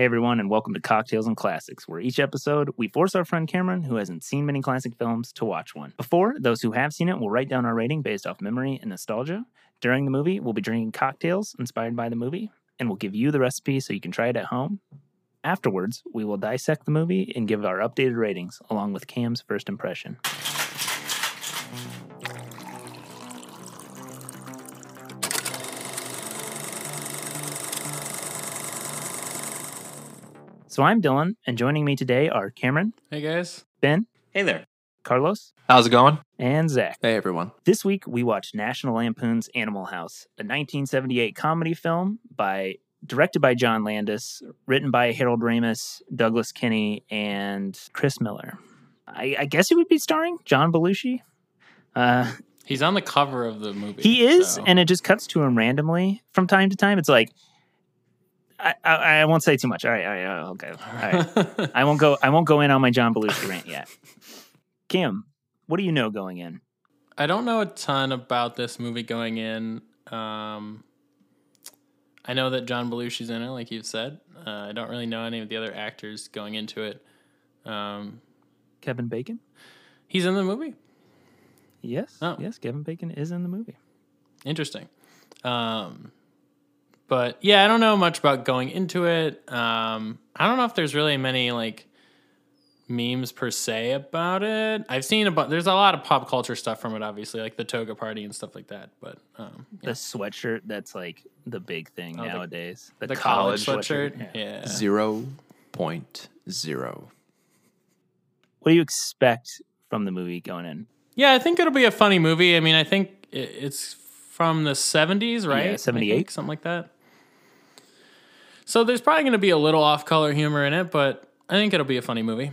Hey everyone, and welcome to Cocktails and Classics, where each episode we force our friend Cameron, who hasn't seen many classic films, to watch one. Before, those who have seen it will write down our rating based off memory and nostalgia. During the movie, we'll be drinking cocktails inspired by the movie, and we'll give you the recipe so you can try it at home. Afterwards, we will dissect the movie and give our updated ratings, along with Cam's first impression. So I'm Dylan, and joining me today are Cameron, Hey guys. Ben, Hey there. Carlos, How's it going? and Zach. Hey everyone. This week we watched National Lampoon's Animal House, a 1978 comedy film by directed by John Landis, written by Harold Ramis, Douglas Kenney, and Chris Miller. I, I guess he would be starring John Belushi. Uh, He's on the cover of the movie. he is, so- and it just cuts to him randomly from time to time. It's like I, I, I won't say too much. All right, all right, okay, all right. I won't go. I won't go in on my John Belushi rant yet. Kim, what do you know going in? I don't know a ton about this movie going in. Um, I know that John Belushi's in it, like you've said. Uh, I don't really know any of the other actors going into it. Um, Kevin Bacon. he's in the movie. Yes, Oh. yes, Kevin Bacon is in the movie. Interesting. Um, but yeah, I don't know much about going into it. Um, I don't know if there's really many like memes per se about it. I've seen a bunch. There's a lot of pop culture stuff from it, obviously, like the toga party and stuff like that. But um, The sweatshirt that's like the big thing Oh, the- nowadays. the, college, sweatshirt, yeah. Zero point zero. What do you expect from the movie going in? Yeah, I think it'll be a funny movie. I mean, I think it's from the 70s, right? Yeah, 78. think, something like that. So there's probably going to be a little off color humor in it, but I think it'll be a funny movie.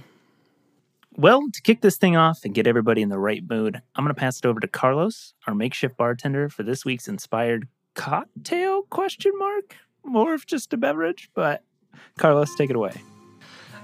Well, to kick this thing off and get everybody in the right mood, I'm going to pass it over to Carlos, our makeshift bartender for this week's inspired cocktail question mark. More of just a beverage, but Carlos, take it away.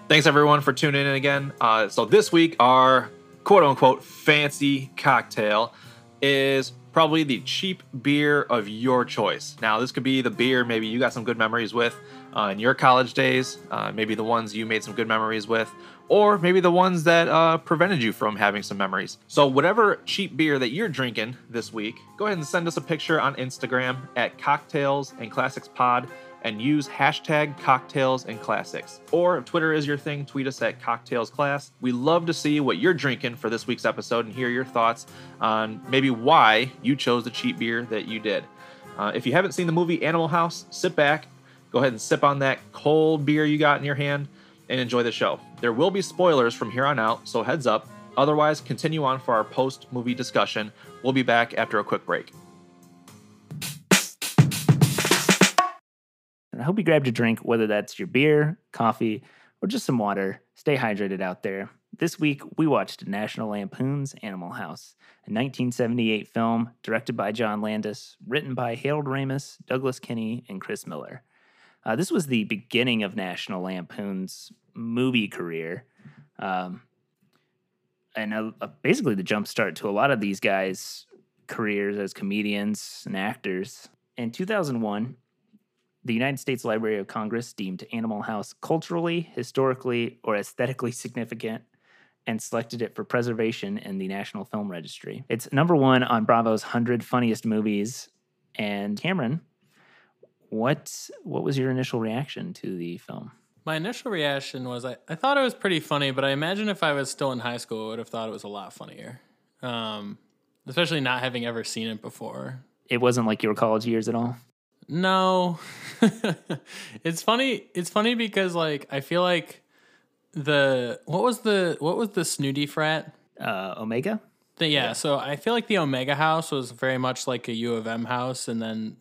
Thanks everyone for tuning in again. Uh, so this week, our quote unquote fancy cocktail is probably the cheap beer of your choice. Now, this could be the beer maybe you got some good memories with uh, in your college days, uh, maybe the ones you made some good memories with, or maybe the ones that uh, prevented you from having some memories. So, whatever cheap beer that you're drinking this week, go ahead and send us a picture on Instagram at Cocktails and Classics Pod and use hashtag cocktails and classics. Or if Twitter is your thing, tweet us at cocktails class. We love to see what you're drinking for this week's episode and hear your thoughts on maybe why you chose the cheap beer that you did. Uh, if you haven't seen the movie Animal House, sit back, go ahead and sip on that cold beer you got in your hand and enjoy the show. There will be spoilers from here on out, so heads up. Otherwise, continue on for our post movie discussion. We'll be back after a quick break. I hope you grabbed a drink, whether that's your beer, coffee, or just some water. Stay hydrated out there. This week, we watched National Lampoon's Animal House, a 1978 film directed by John Landis, written by Harold Ramis, Douglas Kenney, and Chris Miller. Uh, this was the beginning of National Lampoon's movie career. Um, and uh, uh, basically the jumpstart to a lot of these guys' careers as comedians and actors. In 2001, the United States Library of Congress deemed Animal House culturally, historically, or aesthetically significant and selected it for preservation in the National Film Registry. It's number one on Bravo's 100 Funniest Movies. And Cameron, what what was your initial reaction to the film? My initial reaction was I, I thought it was pretty funny, but I imagine if I was still in high school, I would have thought it was a lot funnier. Um, especially not having ever seen it before. It wasn't like your college years at all. No. it's funny it's funny because like I feel like the what was the what was the snooty frat? Uh, Omega? The, yeah, so I feel like the Omega house was very much like a U of M house and then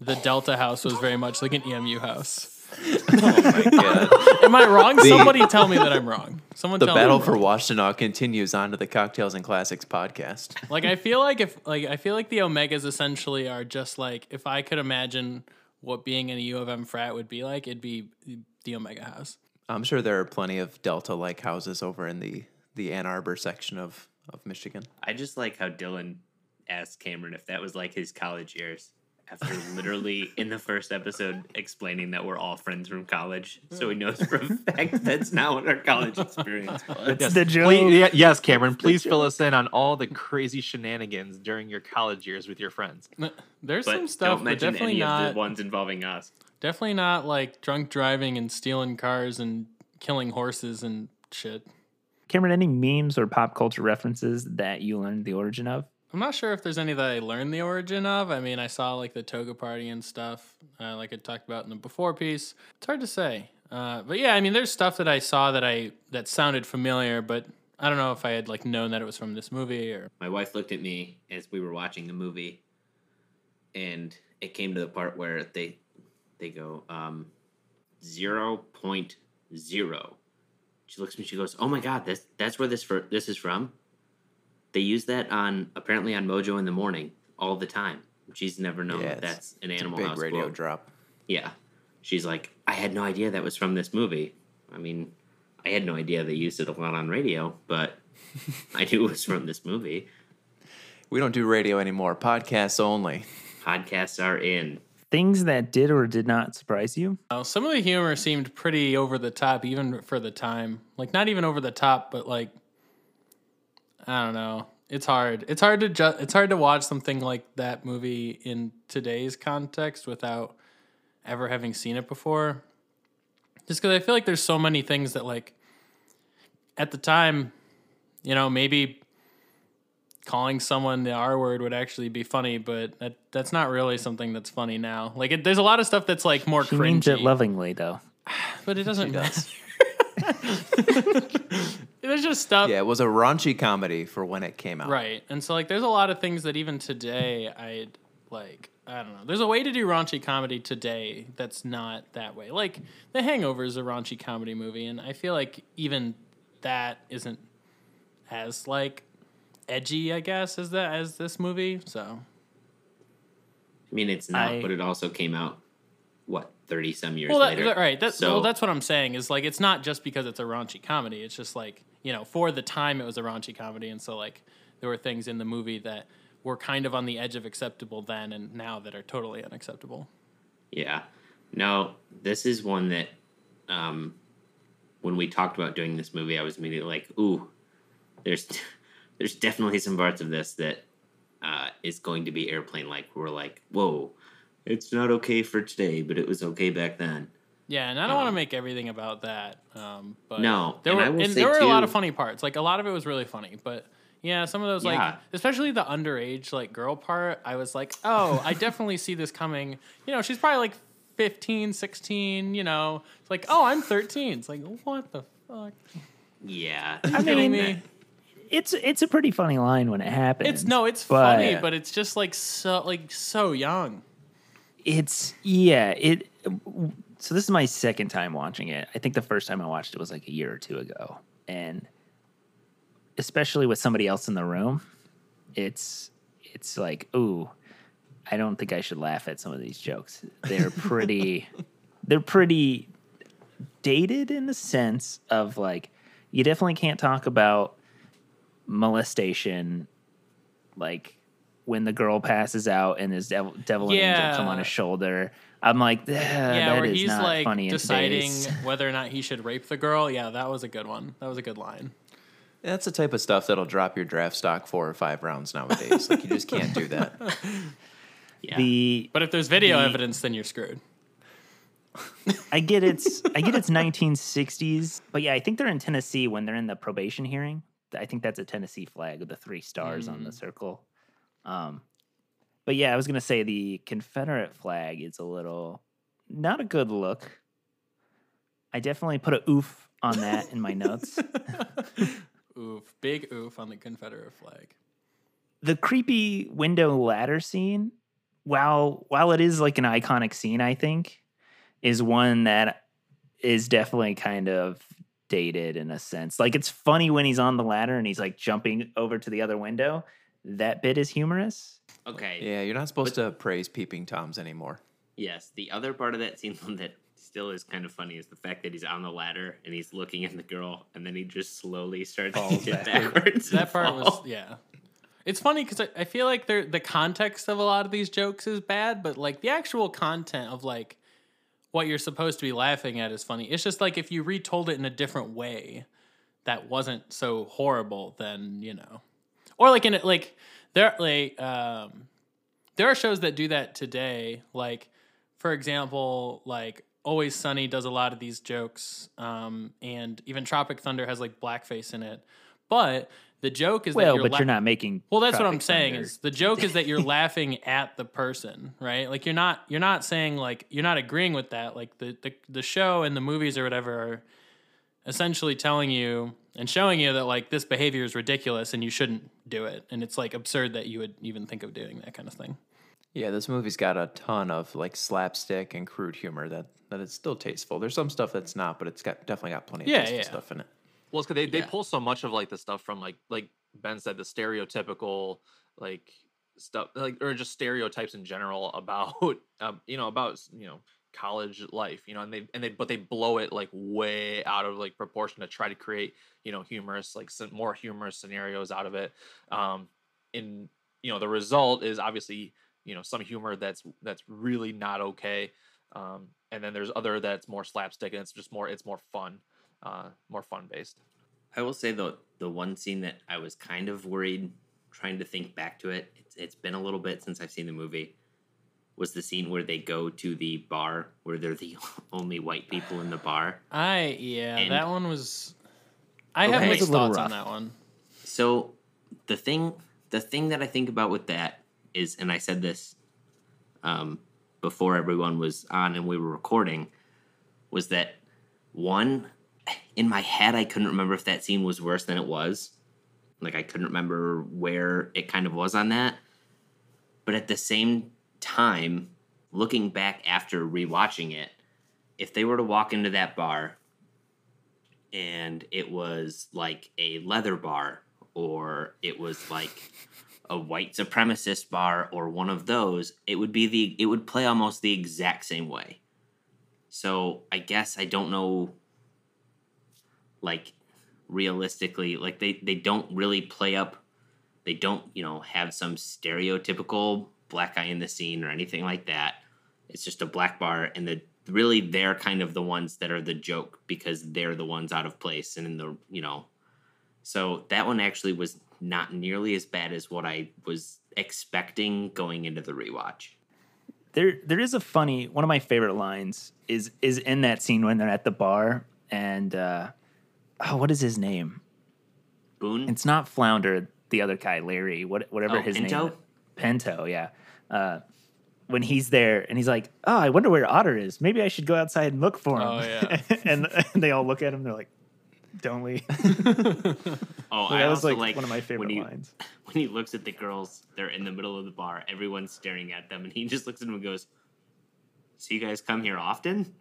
the Delta house was very much like an EMU house. Oh my god. Am I wrong? Somebody tell me that I'm wrong. Someone The tell battle me. for Washtenaw continues on to the Cocktails and Classics podcast. Like I feel like if like I feel like the Omegas essentially are just like if I could imagine what being in a U of M frat would be like, it'd be the Omega house. I'm sure there are plenty of Delta like houses over in the, the Ann Arbor section of, of Michigan. I just like how Dylan asked Cameron if that was like his college years. After literally in the first episode explaining that we're all friends from college. So he knows for a hmm. fact that's not what our college experience was. It's the joke. Please, yeah, yes, Cameron. Please fill us in on all the crazy shenanigans during your college years with your friends. There's But some stuff, don't but mention definitely any not of the ones involving us. definitely not like drunk driving and stealing cars and killing horses and shit. Cameron, any memes or pop culture references that you learned the origin of? I'm not sure if there's any that I learned the origin of. I mean, I saw like the toga party and stuff, uh, like I talked about in the before piece. It's hard to say, uh, but yeah, I mean, there's stuff that I saw that I that sounded familiar, but I don't know if I had like known that it was from this movie or. My wife looked at me as we were watching the movie, and it came to the part where they they go um, zero point zero. She looks at me. She goes, "Oh my god, that's that's where this for this is from." They use that on apparently on Mojo in the morning all the time. She's never known Yeah, that that's an It's a Animal big House radio quote. drop. Yeah, she's like, I had no idea that was from this movie. I mean, I had no idea they used it a lot on radio, but I knew it was from this movie. We don't do radio anymore. Podcasts only. Podcasts are in. Things that did or did not surprise you? Uh, some of the humor seemed pretty over the top, even for the time. Like not even over the top, but like I don't know. It's hard. It's hard to ju- It's hard to watch something like that movie in today's context without ever having seen it before. Just because I feel like there's so many things that like at the time, you know, maybe calling someone the R word would actually be funny, but that that's not really something that's funny now. Like, it, there's a lot of stuff that's like more She means it lovingly, though. but it doesn't. She does. there's just stuff, Yeah, it was a raunchy comedy for when it came out. right? And so like, there's a lot of things that even today I'd like. I don't know. There's a way to do raunchy comedy today that's not that way. Like, The Hangover is a raunchy comedy movie, and I feel like even that isn't as like edgy, I guess, as that as this movie. So I mean, it's not, I- but it also came out what thirty some years well, that, later. that- right. That's so well, that's what I'm saying. Is like it's not just because it's a raunchy comedy. It's just like you know, for the time it was a raunchy comedy, and so like there were things in the movie that were kind of on the edge of acceptable then, and now that are totally unacceptable. Yeah. No, this is one that um, when we talked about doing this movie, I was immediately like, ooh, there's there's definitely some parts of this that uh, is going to be airplane like. We're like, whoa, it's not okay for today, but it was okay back then. Yeah, and I don't want to make everything about that. Um, but Um, No, there and were I will and say there were a lot of funny parts. Like a lot of it was really funny, but yeah, some of those like especially the underage like girl part, I was like, "Oh, I definitely see this coming." You know, she's probably like 15, 16, you know. It's like, "Oh, I'm 13." It's like, "What the fuck?" Yeah. I mean, me? it's it's a pretty funny line when it happens. It's no, it's but funny, but it's just like so like so young. It's yeah. It so this is my second time watching it. I think the first time I watched it was like a year or two ago, and especially with somebody else in the room, it's it's like ooh, I don't think I should laugh at some of these jokes. They're pretty, they're pretty dated in the sense of like you definitely can't talk about molestation like when the girl passes out and his devil, devil and angel come on his shoulder. I'm like, yeah, that where is he's not like funny deciding whether or not he should rape the girl. Yeah, that was a good one. That was a good line. That's the type of stuff that'll drop your draft stock four or five rounds nowadays. like you just can't do that. Yeah. The But if there's video The- evidence, then you're screwed. I get it's I get it's 1960s, but yeah, I think they're in Tennessee when they're in the probation hearing. I think that's a Tennessee flag with the three stars on Mm. the circle. Um, but yeah, I was gonna say the Confederate flag is a little not a good look. I definitely put a oof on that in my notes. oof, big oof on the Confederate flag. the creepy window ladder scene, while while it is like an iconic scene, I think, is one that is definitely kind of dated in a sense. Like it's funny when he's on the ladder and he's like jumping over to the other window. That bit is humorous. okay. Yeah, you're not supposed to praise peeping toms anymore. Yes, the other part of that scene that still is kind of funny is the fact that he's on the ladder and he's looking at the girl, and then he just slowly starts Falls to get backward. backwards. That part fall. was yeah. It's funny because I, I feel like they're, the context of a lot of these jokes is bad, but like the actual content of like what you're supposed to be laughing at is funny. It's just like if you retold it in a different way that wasn't so horrible, then you know, or like in it like there like um there are shows that do that today. Like for example, like Always Sunny does a lot of these jokes, um, and even Tropic Thunder has like blackface in it, but the joke is that Well, you're but la- you're not making. well, that's what I'm saying Thunder. is the joke is that you're laughing at the person, right? Like you're not you're not saying like you're not agreeing with that. Like the the, the show and the movies or whatever are essentially telling you and showing you that like this behavior is ridiculous and you shouldn't do it. And it's like absurd that you would even think of doing that kind of thing. Yeah, this movie's got a ton of like slapstick and crude humor that that is still tasteful. There's some stuff that's not, but it's got definitely got plenty of Yeah, tasteful yeah. stuff in it. Well, it's because they, they Yeah. pull so much of like the stuff from like like Ben said, the stereotypical like stuff like or just stereotypes in general about um, you know about you know college life you know and they and they but they blow it like way out of like proportion to try to create you know humorous like some more humorous scenarios out of it um in you know the result is obviously you know some humor that's that's really not okay um and then there's other that's more slapstick and it's just more it's more fun uh more fun based I will say though, the one scene that I was kind of worried trying to think back to it. It's, it's been a little bit since I've seen the movie. Was the scene where they go to the bar where they're the only white people in the bar? I yeah, And- that one was I have mixed a little thoughts rough. on that one. So the thing the thing that I think about with that is and I said this um, before everyone was on and we were recording was that one in my head I couldn't remember if that scene was worse than it was. Like I couldn't remember where it kind of was on that. But at the same time, looking back after rewatching it, if they were to walk into that bar and it was like a leather bar or it was like a white supremacist bar or one of those it would be the it would play almost the exact same way. So i guess i don't know like realistically like they they don't really play up they don't you know have some stereotypical black guy in the scene or anything like that. It's just a black bar and the really they're kind of the ones that are the joke because they're the ones out of place and in the you know. So that one actually was not nearly as bad as what i was expecting going into the rewatch. There there is a funny one of my favorite lines is is in that scene when they're at the bar and uh oh what is his name? Boone? It's not flounder the other guy larry what whatever Oh, his Pinto? name is. pinto yeah uh when he's there and he's like oh i wonder where otter is maybe i should go outside and look for him Oh, yeah. and, and they all look at him they're like don't we oh that i was like, like one of my when favorite he, lines when he looks at the girls they're in the middle of the bar everyone's staring at them and he just looks at them and goes so you guys come here often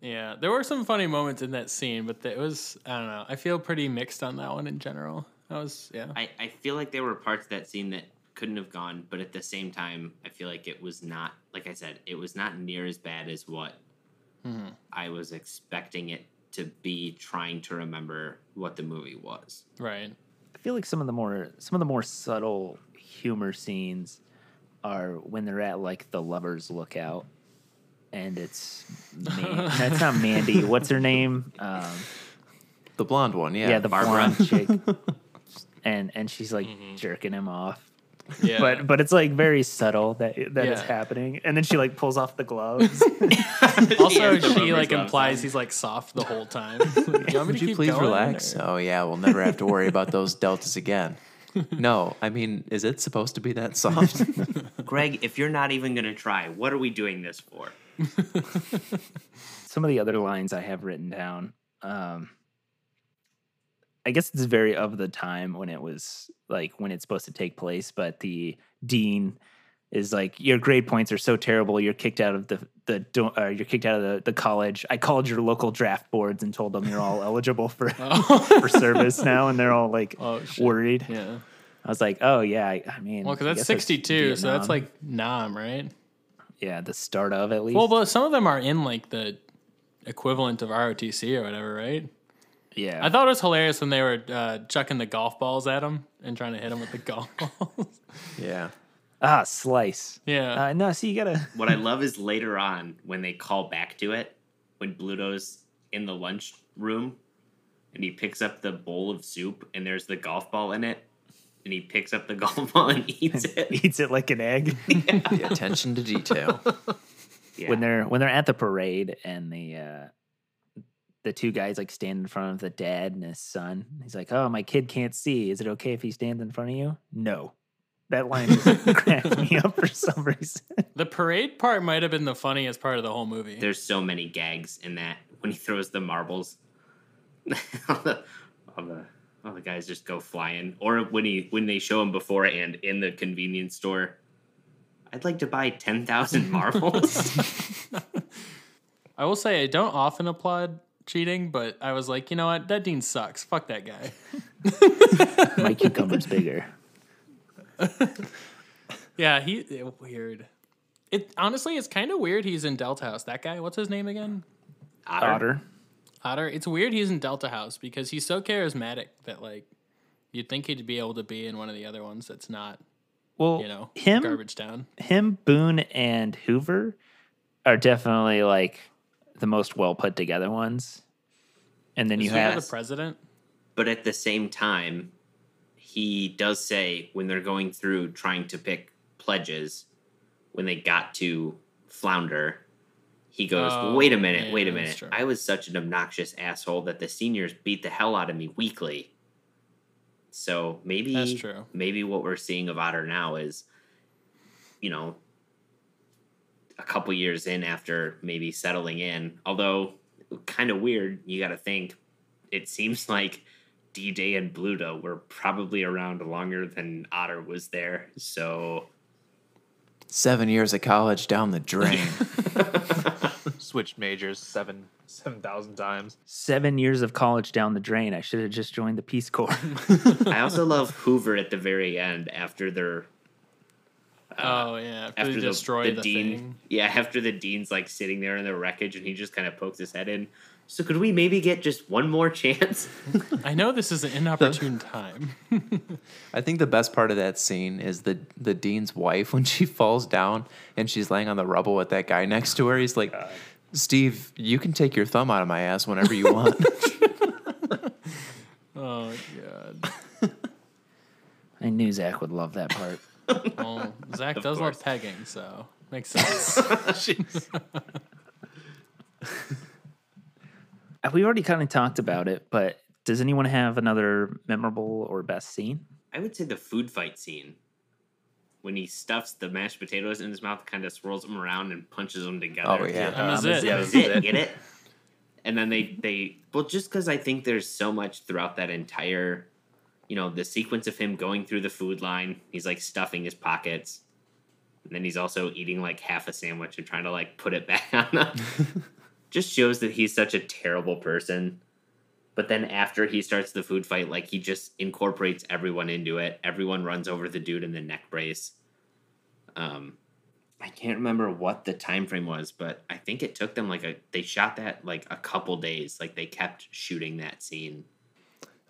Yeah, there were some funny moments in that scene, but it was I don't know. I feel pretty mixed on that one in general. That was yeah. I, I feel like there were parts of that scene that couldn't have gone, but at the same time, I feel like it was not, like I said, it was not near as bad as what I was expecting it to be trying to remember what the movie was. Right. I feel like some of the more some of the more subtle humor scenes are when they're at like the lovers lookout, and it's Man- that's not Mandy. What's her name? Um, The blonde one, yeah. yeah, the Barbara. blonde chick, and and she's like jerking him off. Yeah. But but it's like very subtle that that is Yeah. happening, and then she like pulls off the gloves. also Yeah, she like implies he's like soft the whole time. Like, you Would you please relax? or- Oh yeah, we'll never have to worry about those deltas again. No, I mean, is it supposed to be that soft? Greg, if you're not even going to try, what are we doing this for? some of the other lines I have written down. Um, I guess it's very of the time when it was like when it's supposed to take place, but the dean is like, "Your grade points are so terrible. You're kicked out of the the uh, you're kicked out of the, the college. I called your local draft boards and told them you're all eligible for for service now, and they're all like Oh, worried. Yeah. I was like, oh yeah, I, I mean, Well, because that's guess 62, so that's like Nam, right? yeah, the start of at least. Well, but some of them are in like the equivalent of ROTC or whatever, right? Yeah. I thought it was hilarious when they were uh, chucking the golf balls at him and trying to hit him with the golf balls. Yeah. ah, slice. yeah. Uh, no, see, you gotta. What I love is later on when they call back to it, when Bluto's in the lunch room and he picks up the bowl of soup and there's the golf ball in it, and he picks up the golf ball and eats it. Eats it like an egg. The attention to detail. Yeah. when they're when they're at the parade and the uh the two guys like stand in front of the dad and his son. He's like, "Oh, my kid can't see. Is it okay if he stands in front of you?" No. That line just cracked me up for some reason. The parade part might have been the funniest part of the whole movie. There's so many gags in that when he throws the marbles, all the all the all the guys just go flying. Or when he when they show him beforehand in the convenience store. I'd like to buy ten thousand marbles. I will say I don't often applaud cheating, but I was like, you know what? That Dean sucks. Fuck that guy. My cucumber's bigger. Yeah, he eh, weird. It honestly, it's kind of weird. He's in Delta House. That guy, what's his name again? Otter. Otter. Otter. It's weird he's in Delta House because he's so charismatic that like you'd think he'd be able to be in one of the other ones that's not, Well, you know, him, garbage town. him, Boone, and Hoover are definitely like the most well put together ones. And then Is you have the president. but at the same time, he does say when they're going through trying to pick pledges, when they got to Flounder, he goes, Oh, "Wait a minute, yeah, wait a minute! I was such an obnoxious asshole that the seniors beat the hell out of me weekly." So maybe That's true. Maybe what we're seeing of Otter now is, you know, a couple years in after maybe settling in. Although kind of weird, you got to think. It seems like DJ and Bluto were probably around longer than Otter was there. So Seven years of college down the drain. Switched majors seven seven thousand times. seven years of college down the drain. I should have just joined the Peace Corps. I also love Hoover at the very end after their oh yeah, after, after they the, destroy the, the, dean. thing. Yeah, after the dean's like sitting there in the wreckage and he just kind of pokes his head in. So could we maybe get just one more chance? I know this is an inopportune time. I think the best part of that scene is the the dean's wife when she falls down and she's laying on the rubble with that guy next to her. He's like, "Steve, you can take your thumb out of my ass whenever you want." Oh god. I knew Zach would love that part. Well, Zach Of does course. love pegging, so makes sense. We already kind of talked about it, but does anyone have another memorable or best scene? I would say the food fight scene. When he stuffs the mashed potatoes in his mouth, kind of swirls them around and punches them together. Oh, yeah. That was it. that was it. Get it? And then they they well, just because I think there's so much throughout that entire, you know, the sequence of him going through the food line. He's like stuffing his pockets, and then he's also eating like half a sandwich and trying to like put it back on. Them. just shows that he's such a terrible person. But then after he starts the food fight, like he just incorporates everyone into it. Everyone runs over the dude in the neck brace. Um, I can't remember what the time frame was, but I think it took them like a they shot that like a couple days. Like they kept shooting that scene.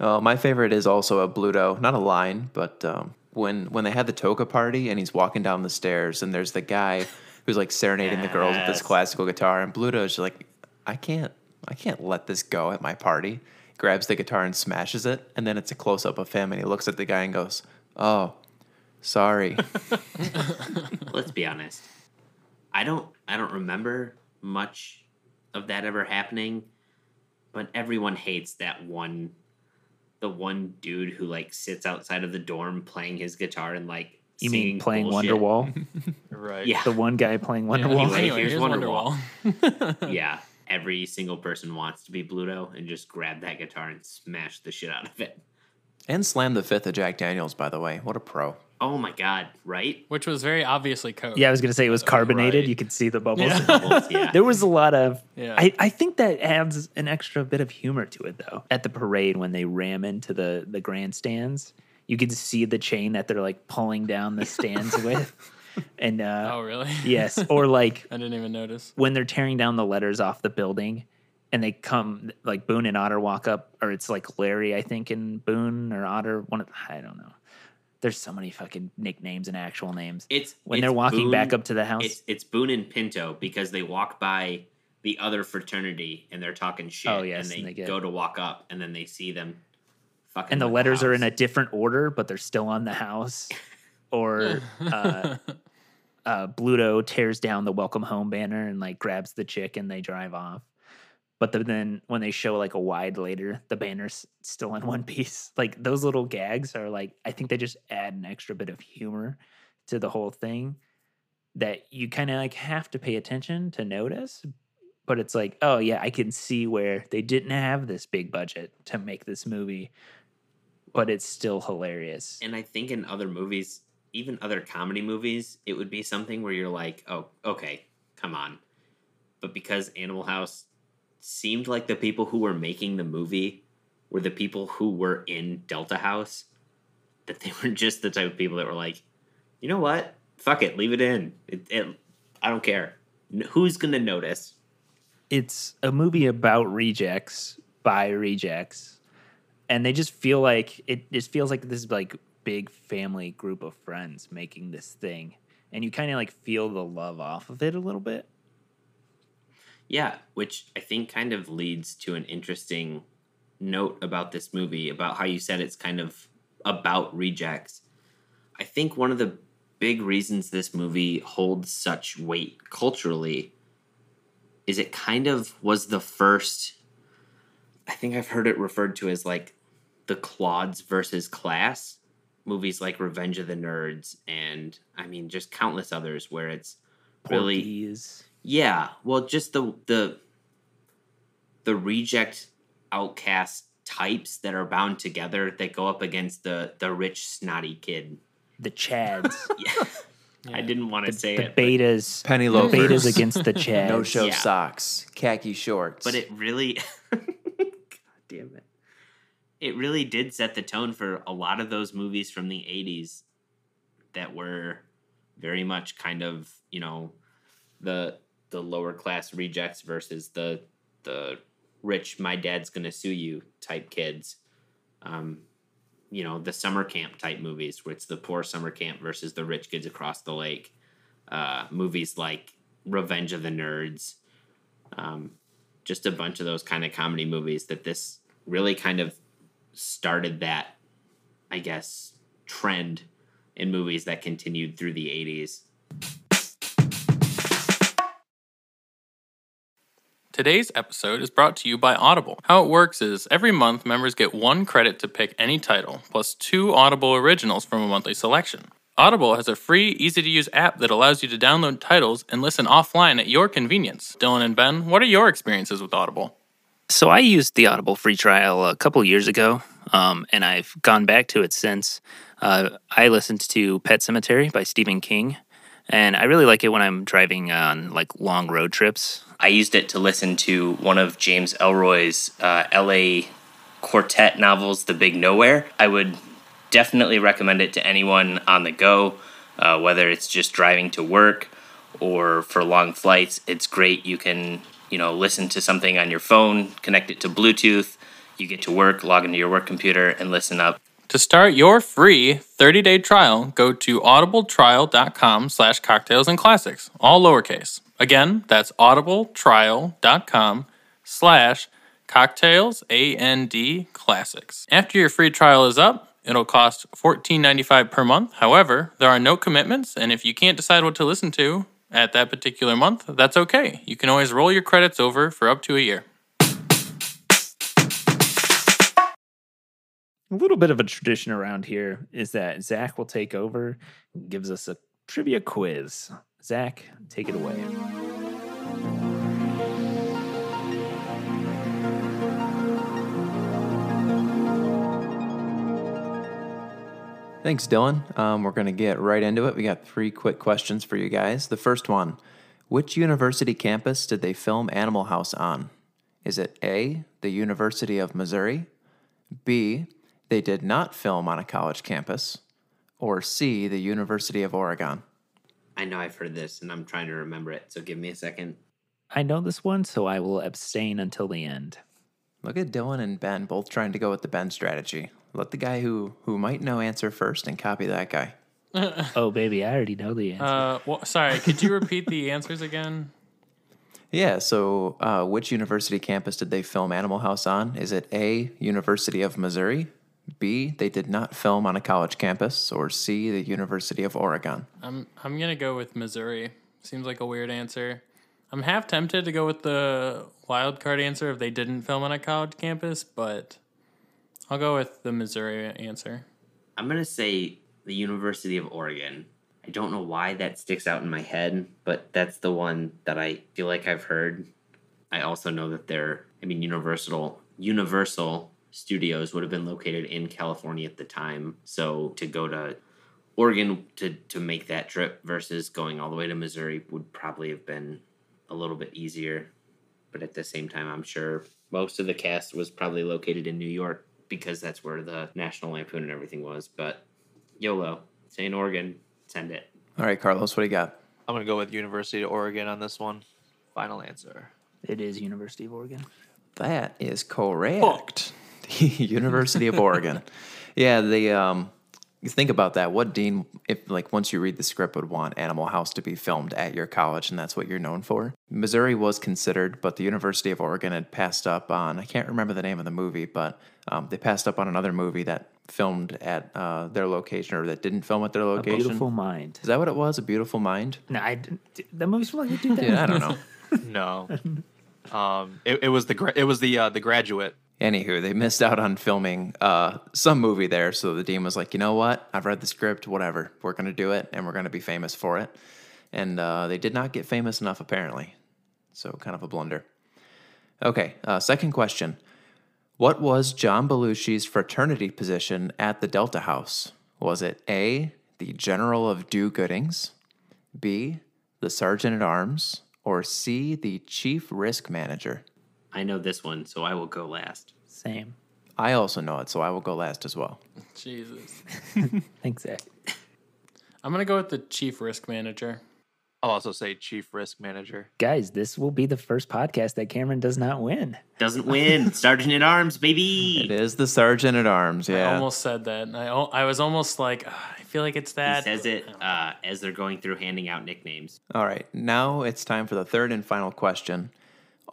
Uh, my favorite is also a Bluto, not a line, but um, when when they had the toga party and he's walking down the stairs and there's the guy who's like serenading the girls with this classical guitar and Bluto is just like, I can't, I can't let this go at my party. Grabs the guitar and smashes it, and then it's a close up of him and he looks at the guy and goes, "Oh, sorry." Let's be honest. I don't I don't remember much of that ever happening, but everyone hates that one the one dude who like sits outside of the dorm playing his guitar and like You mean playing bullshit. Wonderwall? Right. Yeah. the one guy playing Yeah, Wonderwall? Anyway, anyway, here's here's Wonderwall. Wonderwall. yeah. Every single person wants to be Bluto and just grab that guitar and smash the shit out of it. and slam the fifth of Jack Daniels, by the way. What a pro. Oh my god, right? Which was very obviously Coke. Yeah, I was gonna say it was carbonated. Right. You could see the bubbles. Yeah. Bubbles, yeah. There was a lot of. Yeah. I, I think that adds an extra bit of humor to it, though. At the parade, when they ram into the the grandstands, you could see the chain that they're like pulling down the stands with, and uh, Oh really? yes, or like I didn't even notice. when they're tearing down the letters off the building, and they come like Boone and Otter walk up, or it's like Larry, I think, and Boone or Otter. One of I don't know. There's so many fucking nicknames and actual names. It's when it's they're walking back up to the house. It's it's Boone and Pinto because they walk by the other fraternity and they're talking shit. Oh, yes, and they, and they get- go to walk up and then they see them. Fucking and the with letters are in a different order, but they're still on the house. Or uh, uh, Bluto tears down the welcome home banner and like grabs the chick and they drive off. But the, then when they show like a wide later, the banner's still in one piece. Like those little gags are like, I think they just add an extra bit of humor to the whole thing that you kind of like have to pay attention to notice. But it's like, oh yeah, I can see where they didn't have this big budget to make this movie, but it's still hilarious. And I think in other movies, even other comedy movies, it would be something where you're like, oh, okay, come on. But because Animal House seemed like the people who were making the movie were the people who were in Delta House, that they were just the type of people that were like, you know what? Fuck it, leave it in. It, it, I don't care. Who's to notice? it's a movie about rejects by rejects and they just feel like it just feels like this is like big family group of friends making this thing and you kind of like feel the love off of it a little bit Yeah, which I think kind of leads to an interesting note about this movie about how you said it's kind of about rejects. I think one of the big reasons this movie holds such weight culturally is it kind of was the first I think I've heard it referred to as like the clods versus class movies like Revenge of the Nerds and I mean just countless others where it's really. Yeah, well, just the the the reject outcast types that are bound together that go up against the the rich snotty kid. the chads Yeah. I didn't want to say the it, but, betas Penny the loafers. betas against the chads No show Yeah. socks, khaki shorts. but it really God damn it. It really did set the tone for a lot of those movies from the 80s that were very much kind of, you know, the the lower class rejects versus the the rich my dad's gonna sue you type kids. Um you know the summer camp type movies where it's the poor summer camp versus the rich kids across the lake. Uh movies like revenge of the nerds. Um just a bunch of those kind of comedy movies that this really kind of started that i guess trend in movies that continued through the 80s Today's episode is brought to you by Audible. How it works is every month members get one credit to pick any title, plus two Audible originals from a monthly selection. Audible has a free, easy to use app that allows you to download titles and listen offline at your convenience. Dylan and Ben, what are your experiences with Audible? So I used the Audible free trial a couple years ago, um, and I've gone back to it since. Uh, I listened to Pet Sematary by Stephen King, and I really like it when I'm driving on like long road trips. I used it to listen to one of James Ellroy's uh, LA quartet novels, The Big Nowhere. I would definitely recommend it to anyone on the go, uh, whether it's just driving to work or for long flights. It's great. You can, you know, listen to something on your phone, connect it to Bluetooth. You get to work, log into your work computer, and listen up. To start your free 30-day trial, go to audibletrial.com slash cocktails and classics, all lowercase. Again, that's audibletrial.com slash cocktails, A-N-D, classics. After your free trial is up, it'll cost $14.95 per month. However, there are no commitments, and if you can't decide what to listen to at that particular month, that's okay. You can always roll your credits over for up to a year. A little bit of a tradition around here is that Zach will take over, and gives us a trivia quiz. Zach, take it away. Thanks, Dylan. Um, we're going to get right into it. We got three quick questions for you guys. The first one Which university campus did they film Animal House on? Is it A, the University of Missouri? B, they did not film on a college campus? Or C, the University of Oregon? I know I've heard this and I'm trying to remember it, so give me a second. I know this one, so I will abstain until the end. Look at Dylan and Ben both trying to go with the Ben strategy. Let the guy who who might know answer first and copy that guy. Oh, baby, I already know the answer. Uh, well, sorry, could you repeat the answers again? Yeah, so uh, which university campus did they film Animal House on? Is it A, University of Missouri? B, they did not film on a college campus? Or C, the University of Oregon? I'm I'm gonna go with Missouri. Seems like a weird answer. I'm half tempted to go with the wild card answer if they didn't film on a college campus, but I'll go with the Missouri answer. I'm gonna say the University of Oregon. I don't know why that sticks out in my head, but that's the one that I feel like I've heard. I also know that they're I mean Universal Universal Studios would have been located in California at the time. So to go to Oregon to to make that trip versus going all the way to Missouri would probably have been a little bit easier. But at the same time, I'm sure most of the cast was probably located in New York because that's where the National Lampoon and everything was. But YOLO, stay saying Oregon, send it. All right, Carlos, what do you got? I'm gonna go with University of Oregon on this one. Final answer. it is University of Oregon. That is correct. The University of Oregon. Yeah, the um you think about that. What dean if like once you read the script would want Animal House to be filmed at your college and that's what you're known for? Missouri was considered, but the University of Oregon had passed up on I can't remember the name of the movie, but um, they passed up on another movie that filmed at uh, their location or that didn't film at their A location. Beautiful Mind. Is that what it was? A beautiful mind? No, I didn't. The movie's from like 2000. Yeah, I don't know. No. um, it, it was the gra- it was the uh, the graduate. Anywho, they missed out on filming uh, some movie there, so the dean was like, you know what? I've read the script, whatever. We're going to do it, and we're going to be famous for it. And uh, they did not get famous enough, apparently. So, kind of a blunder. Okay, uh, second question. What was John Belushi's fraternity position at the Delta House? Was it A, the General of Do Goodings, B, the Sergeant at Arms, or C, the Chief Risk Manager? I know this one, so I will go last. Same. I also know it, so I will go last as well. Jesus. Thanks, Zach. I'm gonna go with the chief risk manager. I'll also say chief risk manager. Guys, this will be the first podcast that Cameron does not win. Doesn't win. Sergeant at Arms, baby. It is the sergeant at arms. Yeah. I almost said that. I I was almost like, "Ugh, I feel like it's that. He that. says it uh, as they're going through handing out nicknames. All right. Now it's time for the third and final question.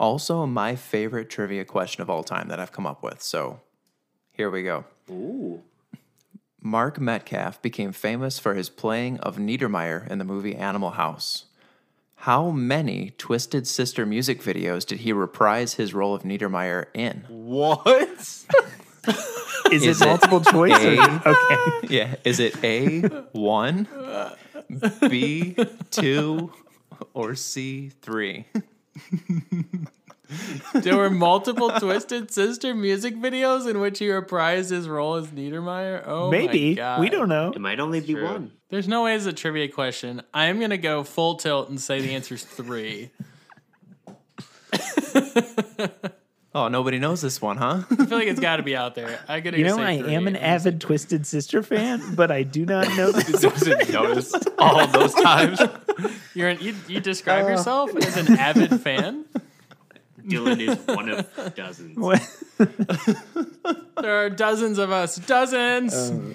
Also, my favorite trivia question of all time that I've come up with. So here we go. Ooh. Mark Metcalf became famous for his playing of Niedermeyer in the movie Animal House. How many Twisted Sister music videos did he reprise his role of Niedermeyer in? What? Is, Is it it multiple choice? okay. Yeah. Is it A, one, B, two, or C, three? there were multiple Twisted Sister music videos in which he reprised his role as Niedermeyer. Oh, my Maybe. God. We don't know. It might only be True. one. There's no way it's a trivia question. I'm gonna go full tilt and say the answer's three. Oh, nobody knows this one, huh? I feel like it's got to be out there. I gotta You know, I am an I'm avid Twisted Sister fan, but I do not know this. Doesn't notice all those times. You're an, you, you describe uh, yourself as an avid fan. Dylan is one of dozens. What? There are dozens of us, dozens. Uh,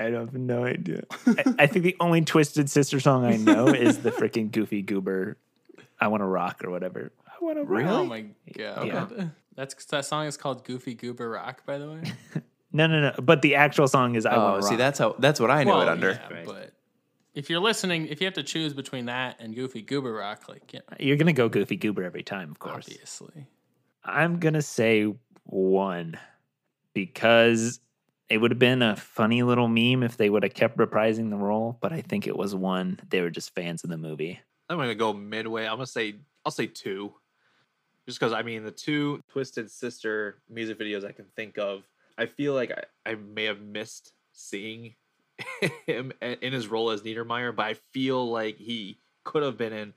I have no idea. I, I think the only Twisted Sister song I know is the freaking Goofy Goober. I want to rock or whatever. I want to rock. oh my god, Yeah. that's that song is called Goofy Goober Rock, by the way. No, no, no. But the actual song is I Oh, want to see, that's how that's what I know Well, it under. yeah, Right. but if you're listening, if you have to choose between that and Goofy Goober Rock, like yeah, You're gonna go Goofy Goober every time, of course. obviously. I'm gonna say one because it would have been a funny little meme if they would have kept reprising the role. But I think it was one. They were just fans of the movie. I'm gonna go midway. I'm gonna say I'll say two, just because I mean the two Twisted Sister music videos I can think of. I feel like I, I may have missed seeing him in his role as Niedermeyer, but I feel like he could have been in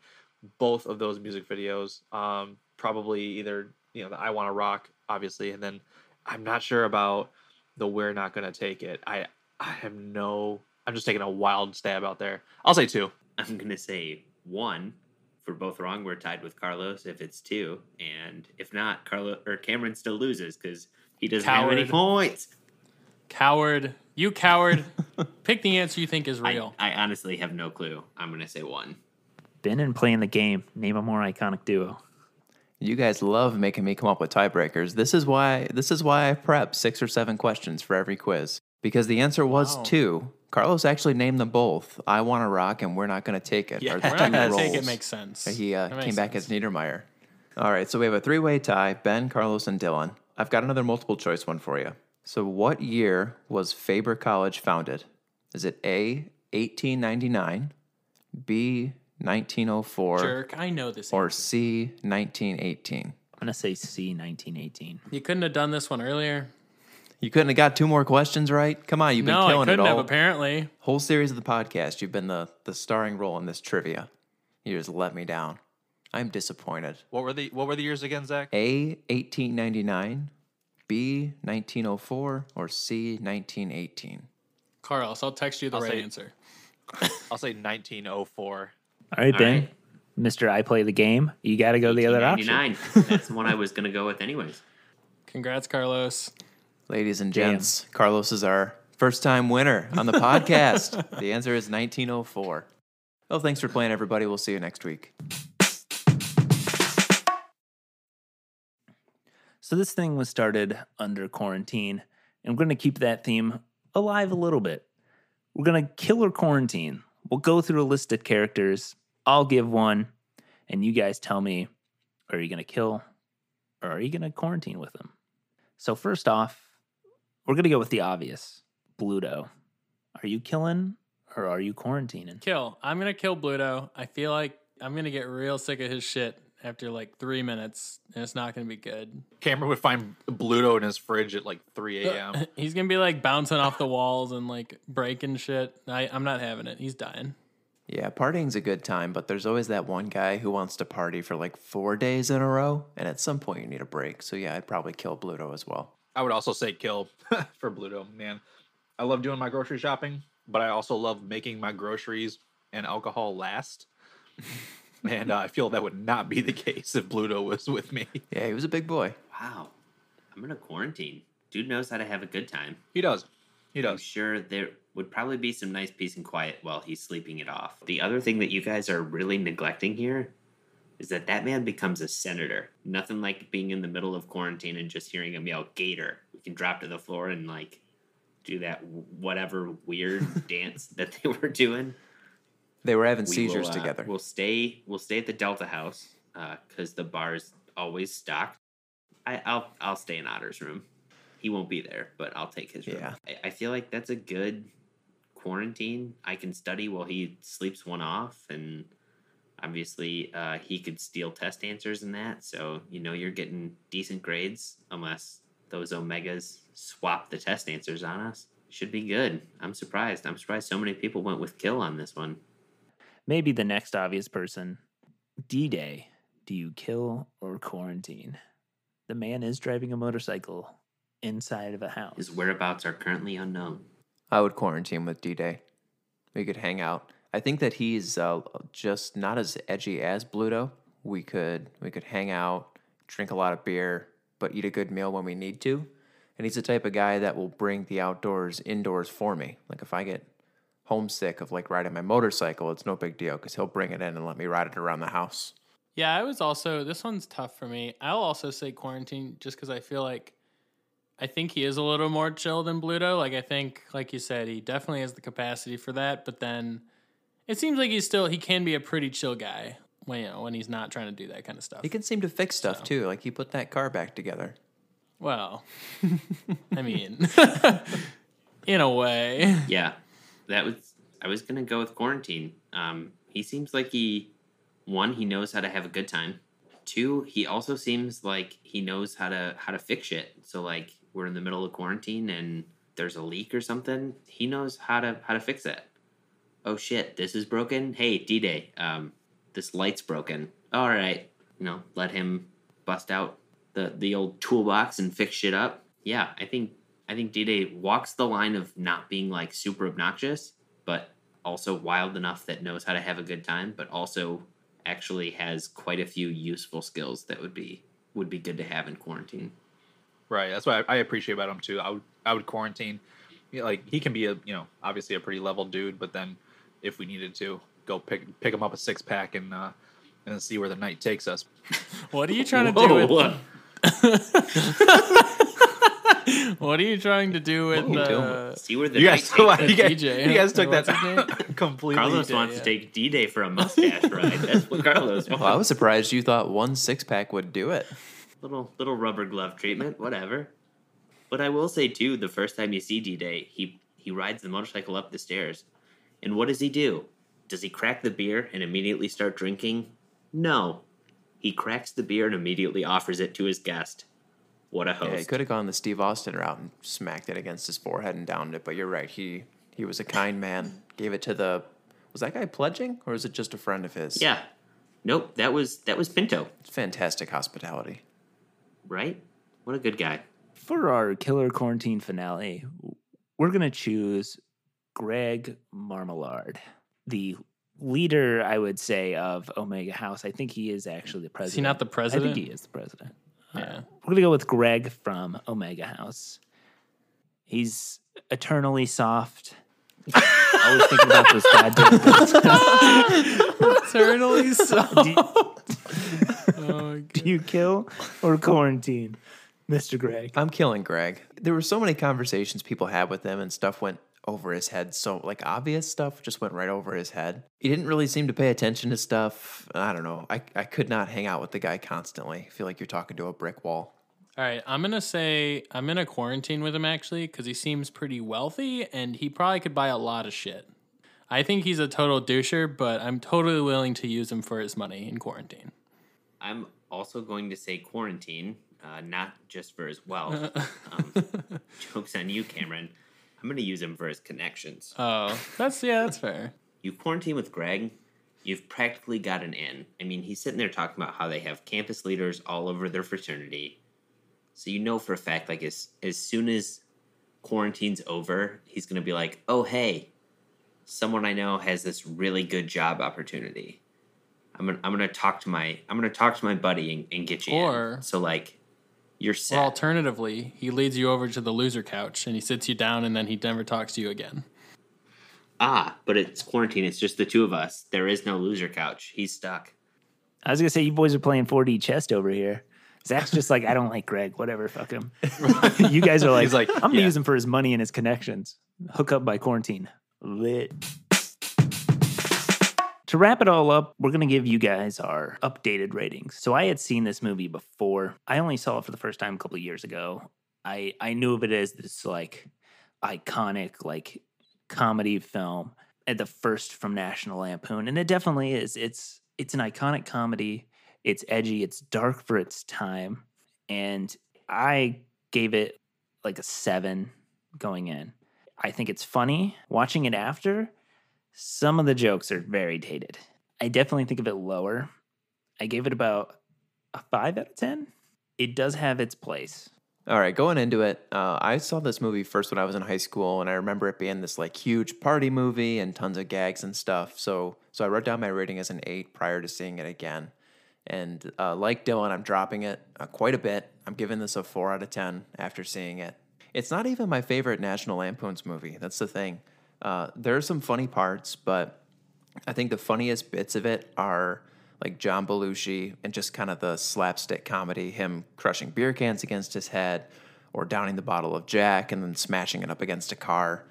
both of those music videos. Um, probably either you know the I Want to Rock, obviously, and then I'm not sure about the We're Not Gonna Take It. I I have no. I'm just taking a wild stab out there. I'll say two. I'm gonna say one we're both wrong, we're tied with Carlos if it's two, and if not, Carlo or Cameron still loses because he doesn't have any points. Coward. You coward. Pick the answer you think is real. I honestly have no clue. I'm gonna say one. Been and playing the game. Name a more iconic duo. You guys love making me come up with tiebreakers. This is why this is why I prep six or seven questions for every quiz. Because the answer was Wow. two. Carlos actually named them both. I want to rock and we're not going to take it. Yeah. We're not gonna take it. Makes sense. He uh, makes came back sense. as Niedermeyer. All right, so we have a three-way tie: Ben, Carlos, and Dylan. I've got another multiple choice one for you. So, what year was Faber College founded? Is it A, 1899, B, 1904, Jerk. I know this. or answer. C, 1918? I'm gonna say C, 1918. You couldn't have done this one earlier. You couldn't have got two more questions right. Come on, you've been no, I killing couldn't it have. all. Apparently, Whole series of the podcast, you've been the the starring role in this trivia. You just let me down. I'm disappointed. What were the What were the years again, Zach? A 1899, B 1904, or C 1918. Carlos, I'll text you the I'll right say- answer. I'll say 1904. All right, All Ben. right. Mr. I play the game. You got to go the other option. 1899. That's the one I was gonna go with anyways. Congrats, Carlos. Ladies and Damn. gents, Carlos is our first time winner on the podcast. the answer is 1904. Well, thanks for playing, everybody. We'll see you next week. So this thing was started under quarantine, and we're going to keep that theme alive a little bit. We're going to kill or quarantine. We'll go through a list of characters. I'll give one, and you guys tell me: Are you going to kill, or are you going to quarantine with them? So first off, we're going to go with the obvious: Bluto. Are you killing, or are you quarantining? Kill. I'm gonna kill Bluto. I feel like I'm gonna get real sick of his shit after like three minutes, and it's not gonna be good. Cameron would find Bluto in his fridge at like 3 uh, a.m. He's gonna be like bouncing off the walls and like breaking shit. I, I'm not having it. He's dying. Yeah, partying's a good time, but there's always that one guy who wants to party for like four days in a row, and at some point you need a break. So yeah, I'd probably kill Bluto as well. I would also say kill for Bluto. Man, I love doing my grocery shopping, but I also love making my groceries and alcohol last. and uh, I feel that would not be the case if Bluto was with me. Yeah, he was a big boy. Wow. I'm gonna quarantine. Dude knows how to have a good time. He does. He I'm does. sure there would probably be some nice peace and quiet while he's sleeping it off. The other thing that you guys are really neglecting here is that that man becomes a senator. Nothing like being in the middle of quarantine and just hearing him yell "Gator." We can drop to the floor and like do that whatever weird dance that they were doing. They were having We seizures will, uh, together. We'll stay. We'll stay at the Delta House because the bar's always stocked. I, I'll I'll stay in Otter's room. He won't be there, but I'll take his room. Yeah. I, I feel like that's a good quarantine. I can study while he sleeps one off, and obviously uh, he could steal test answers in that. So you know you're getting decent grades, unless those omegas swap the test answers on us. Should be good. I'm surprised. I'm surprised so many people went with kill on this one. Maybe the next obvious person. D Day. Do you kill or quarantine? The man is driving a motorcycle inside of a house. His whereabouts are currently unknown. I would quarantine with D Day. We could hang out. I think that he's uh, just not as edgy as Bluto. We could we could hang out, drink a lot of beer, but eat a good meal when we need to. And he's the type of guy that will bring the outdoors indoors for me. Like if I get homesick of like riding my motorcycle, it's no big deal because he'll bring it in and let me ride it around the house. Yeah, I was also. This one's tough for me. I'll also say quarantine just because I feel like I think he is a little more chill than Bluto. Like I think, like you said, he definitely has the capacity for that. But then it seems like he's still he can be a pretty chill guy when you know when he's not trying to do that kind of stuff. He can seem to fix stuff So. too. Like he put that car back together. Well, I mean, in a way. Yeah, that was. I was gonna go with quarantine. Um, he seems like he, one, he knows how to have a good time. Two, he also seems like he knows how to how to fix shit. So like we're in the middle of quarantine and there's a leak or something. He knows how to how to fix it. Oh shit, this is broken. Hey, D Day, um, this light's broken. All right, you know, let him bust out the the old toolbox and fix shit up. Yeah, I think I think D Day walks the line of not being like super obnoxious, but also wild enough that knows how to have a good time, but also actually has quite a few useful skills that would be would be good to have in quarantine. Right. That's what I, I appreciate about him too. I would I would quarantine. Like he can be a you know obviously a pretty level dude, but then if we needed to go pick pick him up a six pack and uh, and see where the night takes us. What are you trying to do with? What are you trying to do with? What are you doing Uh, See where the You night guys, takes us. you guys, DJ, you guys took What's his name? that completely. Carlos D-Day, wants yeah. to take D Day for a mustache ride. That's what Carlos wants. Well, I was surprised you thought one six pack would do it. little little rubber glove treatment, whatever. But I will say too, the first time you see D Day, he he rides the motorcycle up the stairs, and what does he do? Does he crack the beer and immediately start drinking? No, he cracks the beer and immediately offers it to his guest. What a host. Yeah, he could have gone the Steve Austin route and smacked it against his forehead and downed it. But you're right. He he was a kind man. Gave it to the. Was that guy pledging or is it just a friend of his? yeah, nope, that was that was Pinto, It's fantastic hospitality. right? What a good guy. For our killer quarantine finale, we're going to choose Greg Marmalard, the leader, I would say, of Omega House. I think he is actually the president. Is he not the president? I think he is the president. Uh, we're going to go with Greg from Omega House. He's eternally soft. Always thinking about those goddamn Eternally soft. do, you, Oh do you kill or quarantine, Mr. Greg? I'm killing Greg. There were so many conversations people had with him, and stuff went over his head. So, like, obvious stuff just went right over his head. He didn't really seem to pay attention to stuff. I don't know. I, I could not hang out with the guy constantly. I feel like you're talking to a brick wall. All right, I'm gonna say I'm in a quarantine with him actually because he seems pretty wealthy and he probably could buy a lot of shit. I think he's a total doucher, but I'm totally willing to use him for his money in quarantine. I'm also going to say quarantine, uh, not just for his wealth. um, jokes on you, Cameron. I'm going to use him for his connections. Oh, that's yeah, that's fair. You quarantine with Greg, you've practically got an in. I mean, he's sitting there talking about how they have campus leaders all over their fraternity. So you know for a fact, like as as soon as quarantine's over, he's going to be like, "Oh hey, someone I know has this really good job opportunity. I'm gonna I'm gonna talk to my I'm gonna talk to my buddy and, and get you Or- in." So like, you're set. Or alternatively, he leads you over to the loser couch and he sits you down and then he never talks to you again. ah, but it's quarantine. It's just the two of us. There is no loser couch. He's stuck. I was gonna say you boys are playing 4D chess over here. Zach's just like, I don't like Greg. Whatever, fuck him. you guys are like, He's like, I'm gonna yeah. use him for his money and his connections. Hook up by quarantine. Lit. To wrap it all up, we're gonna give you guys our updated ratings. So I had seen this movie before. I only saw it for the first time a couple years ago. I I knew of it as this like iconic like comedy film at the first from National Lampoon, and it definitely is. It's it's an iconic comedy. It's edgy. It's dark for its time, and I gave it like a seven going in. I think it's funny. Watching it after, some of the jokes are very dated. I definitely think of it lower. I gave it about a five out of ten. It does have its place. All right, going into it, uh, I saw this movie first when I was in high school, and I remember it being this like huge party movie and tons of gags and stuff. So, so I wrote down my rating as an eight prior to seeing it again. And uh, like Dylan, I'm dropping it uh, quite a bit. I'm giving this a four out of ten after seeing it. It's not even my favorite National Lampoon's movie. That's the thing. Uh, there are some funny parts, but I think the funniest bits of it are like John Belushi and just kind of the slapstick comedy, him crushing beer cans against his head or downing the bottle of Jack and then smashing it up against a car.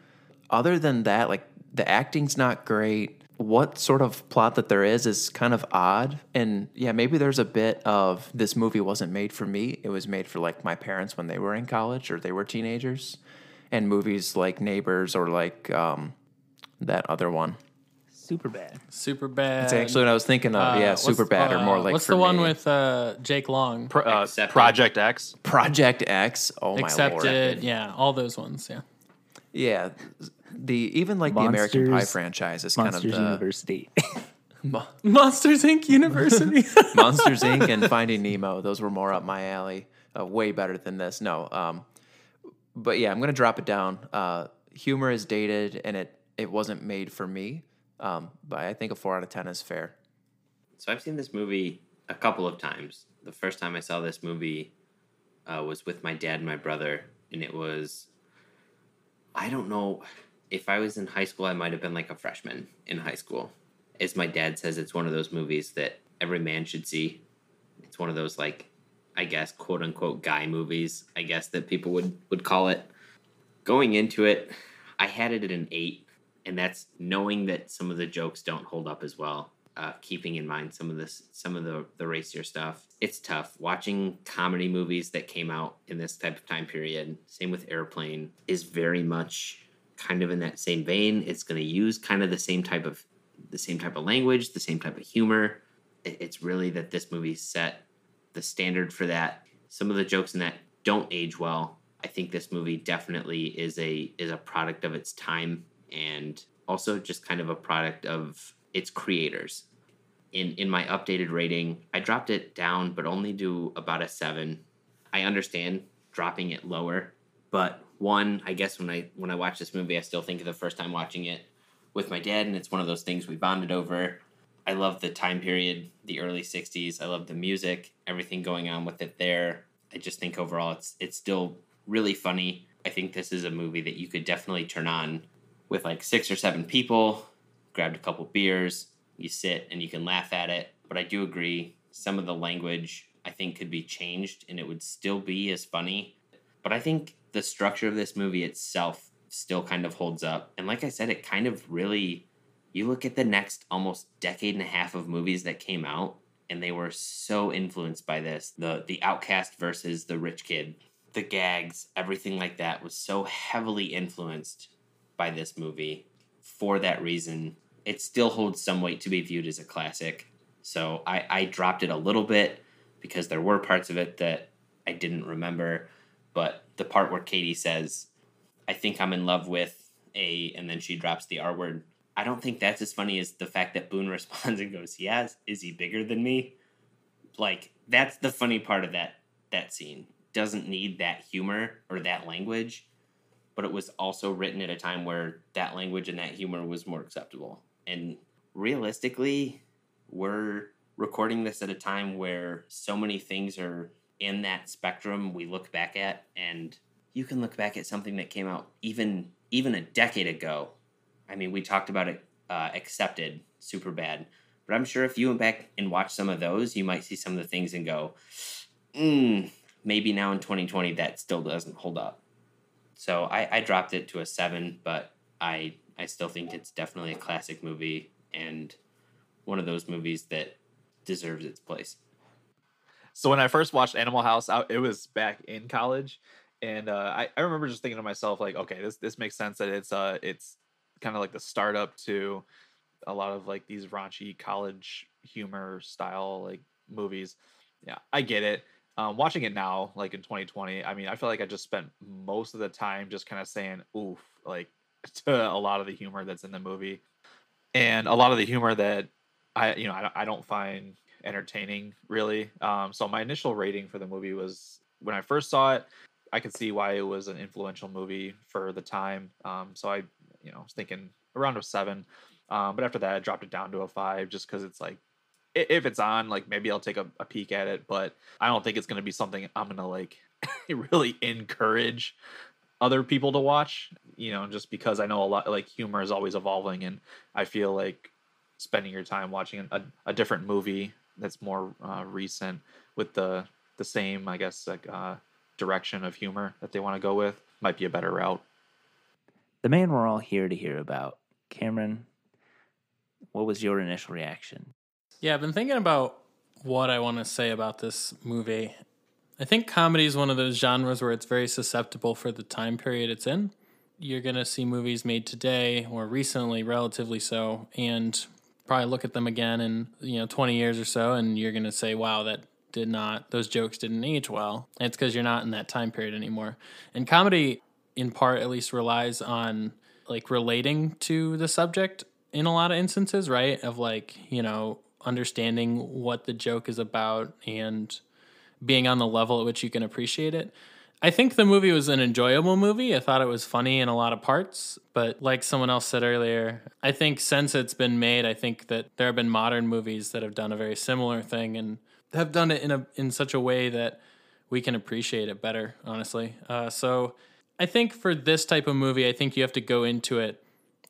Other than that, like the acting's not great. What sort of plot that there is is kind of odd. And yeah, maybe there's a bit of this movie wasn't made for me. It was made for like my parents when they were in college or they were teenagers. And movies like Neighbors or like um, that other one. Super bad. Super bad. It's actually what I was thinking of. Uh, yeah, what's- super bad or more uh, like What's for the one me. with uh, Jake Long? Pro- uh, Project X. Project X? Oh my lord! Accepted. Yeah, all those ones. Yeah. Yeah, the even like the American Pie Monsters- franchise is Monsters kind of the University. Mo- Monsters Inc. University. Monsters Inc. and Finding Nemo. Those were more up my alley. Uh, way better than this. No, um, but yeah, I'm gonna drop it down. Uh, humor is dated, and it it wasn't made for me. Um, but I think a four out of ten is fair. So I've seen this movie a couple of times. The first time I saw this movie uh, was with my dad and my brother, and it was I don't know if I was in high school, I might have been like a freshman in high school. As my dad says, it's one of those movies that every man should see. It's one of those like, I guess, quote unquote guy movies. I guess that people would would call it. Going into it, I had it at an eight, and that's knowing that some of the jokes don't hold up as well. Uh, keeping in mind some of this, some of the the racier stuff. It's tough watching comedy movies that came out in this type of time period. Same with Airplane is very much kind of in that same vein. It's going to use kind of the same type of the same type of language, the same type of humor. It- It's really that this movie set the standard for that. Some of the jokes in that don't age well. I think this movie definitely is a is a product of its time and also just kind of a product of its creators. In in my updated rating, I dropped it down but only to about a 7. I understand dropping it lower, but one, I guess when I when I watch this movie, I still think of the first time watching it with my dad and it's one of those things we bonded over. I love the time period, the early 60s. I love the music, everything going on with it there. I just think overall it's it's still really funny. I think this is a movie that you could definitely turn on with like six or seven people, grabbed a couple beers, you sit and you can laugh at it. But I do agree some of the language I think could be changed and it would still be as funny. But I think the structure of this movie itself still kind of holds up. And like I said, it kind of really you look at the next almost decade and a half of movies that came out and they were so influenced by this the the outcast versus the rich kid the gags everything like that was so heavily influenced by this movie for that reason. It still holds some weight to be viewed as a classic so i i dropped it a little bit because there were parts of it that i didn't remember but the part where katie says i think i'm in love with a and then she drops the r word I don't think that's as funny as the fact that Boone responds and goes, "Yes, is he bigger than me?" Like that's the funny part of that that scene. Doesn't need that humor or that language, but it was also written at a time where that language and that humor was more acceptable. And realistically, we're recording this at a time where so many things are in that spectrum we look back at and you can look back at something that came out even even a decade ago I mean, we talked about it, uh, accepted, super bad. But I'm sure if you went back and watched some of those, you might see some of the things and go, mm, maybe now in 2020 that still doesn't hold up. So I, I dropped it to a seven, but I I still think it's definitely a classic movie and one of those movies that deserves its place. So when I first watched Animal House, I, it was back in college, and uh, I, I remember just thinking to myself like, okay, this this makes sense that it's uh it's kind of like the startup to a lot of like these raunchy college humor style like movies. Yeah, I get it. Um, watching it now, like in 2020, I mean, I feel like I just spent most of the time just kind of saying "oof" like to a lot of the humor that's in the movie, and a lot of the humor that I, you know, I, I don't find entertaining really. Um, so my initial rating for the movie was when I first saw it, I could see why it was an influential movie for the time. Um, so I, you know, I was thinking around a seven. Um, but after that, I dropped it down to a five just because it's like, if it's on, like maybe I'll take a, a peek at it. But I don't think it's going to be something I'm going to like really encourage other people to watch, you know, just because I know a lot, like humor is always evolving. And I feel like spending your time watching a, a different movie that's more uh, recent with the the same, I guess, like uh, direction of humor that they want to go with might be a better route. The man we're all here to hear about. Cameron, what was your initial reaction? Yeah, I've been thinking about what I want to say about this movie. I think comedy is one of those genres where it's very susceptible for the time period it's in. You're going to see movies made today or recently, relatively so, and probably look at them again in, you know, 20 years or so and you're going to say, "Wow, that did not those jokes didn't age well." And it's cuz you're not in that time period anymore. And comedy in part at least relies on like relating to the subject in a lot of instances, right? Of like, you know, understanding what the joke is about and being on the level at which you can appreciate it. I think the movie was an enjoyable movie. I thought it was funny in a lot of parts, but like someone else said earlier, I think since it's been made, I think that there have been modern movies that have done a very similar thing and have done it in a in such a way that we can appreciate it better. Honestly, uh, so I think for this type of movie, I think you have to go into it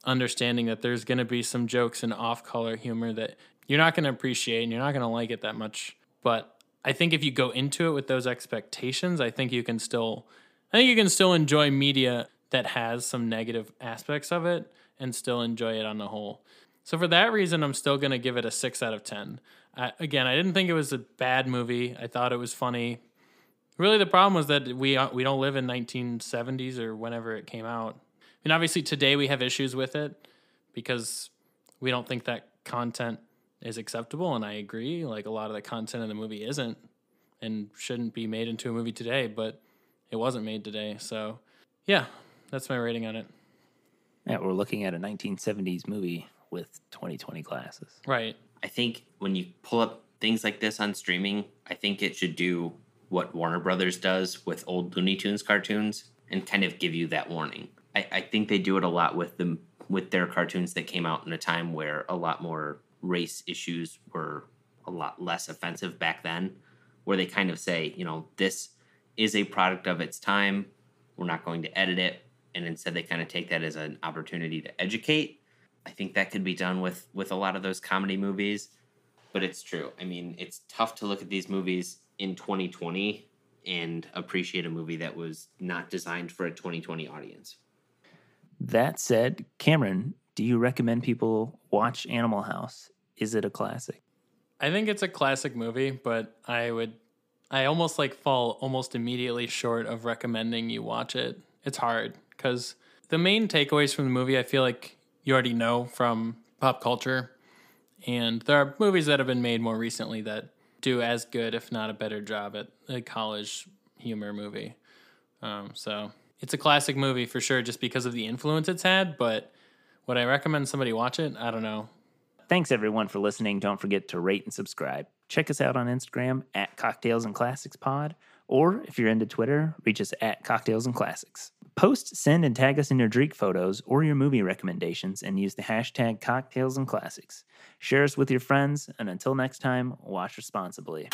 understanding that there's going to be some jokes and off-color humor that you're not going to appreciate and you're not going to like it that much. But I think if you go into it with those expectations, I think you can still I think you can still enjoy media that has some negative aspects of it and still enjoy it on the whole. So for that reason, I'm still going to give it a 6 out of 10. I, again, I didn't think it was a bad movie. I thought it was funny. Really the problem was that we uh, we don't live in 1970s or whenever it came out. I mean, obviously today we have issues with it because we don't think that content is acceptable and I agree like a lot of the content in the movie isn't and shouldn't be made into a movie today, but it wasn't made today. So, yeah, that's my rating on it. Yeah, we're looking at a 1970s movie with 2020 glasses. Right. I think when you pull up things like this on streaming, I think it should do what Warner Brothers does with old Looney Tunes cartoons and kind of give you that warning. I, I think they do it a lot with them with their cartoons that came out in a time where a lot more race issues were a lot less offensive back then, where they kind of say, you know, this is a product of its time. We're not going to edit it. And instead they kind of take that as an opportunity to educate. I think that could be done with with a lot of those comedy movies. But it's true. I mean, it's tough to look at these movies in 2020 and appreciate a movie that was not designed for a 2020 audience. That said, Cameron, do you recommend people watch Animal House? Is it a classic? I think it's a classic movie, but I would I almost like fall almost immediately short of recommending you watch it. It's hard cuz the main takeaways from the movie I feel like you already know from pop culture. And there are movies that have been made more recently that do as good, if not a better job at a college humor movie. Um, so it's a classic movie for sure, just because of the influence it's had. But would I recommend somebody watch it? I don't know. Thanks everyone for listening. Don't forget to rate and subscribe. Check us out on Instagram at Cocktails and Classics Pod, or if you're into Twitter, reach us at Cocktails and Classics. Post, send, and tag us in your drink photos or your movie recommendations and use the hashtag cocktails and classics. Share us with your friends, and until next time, watch responsibly.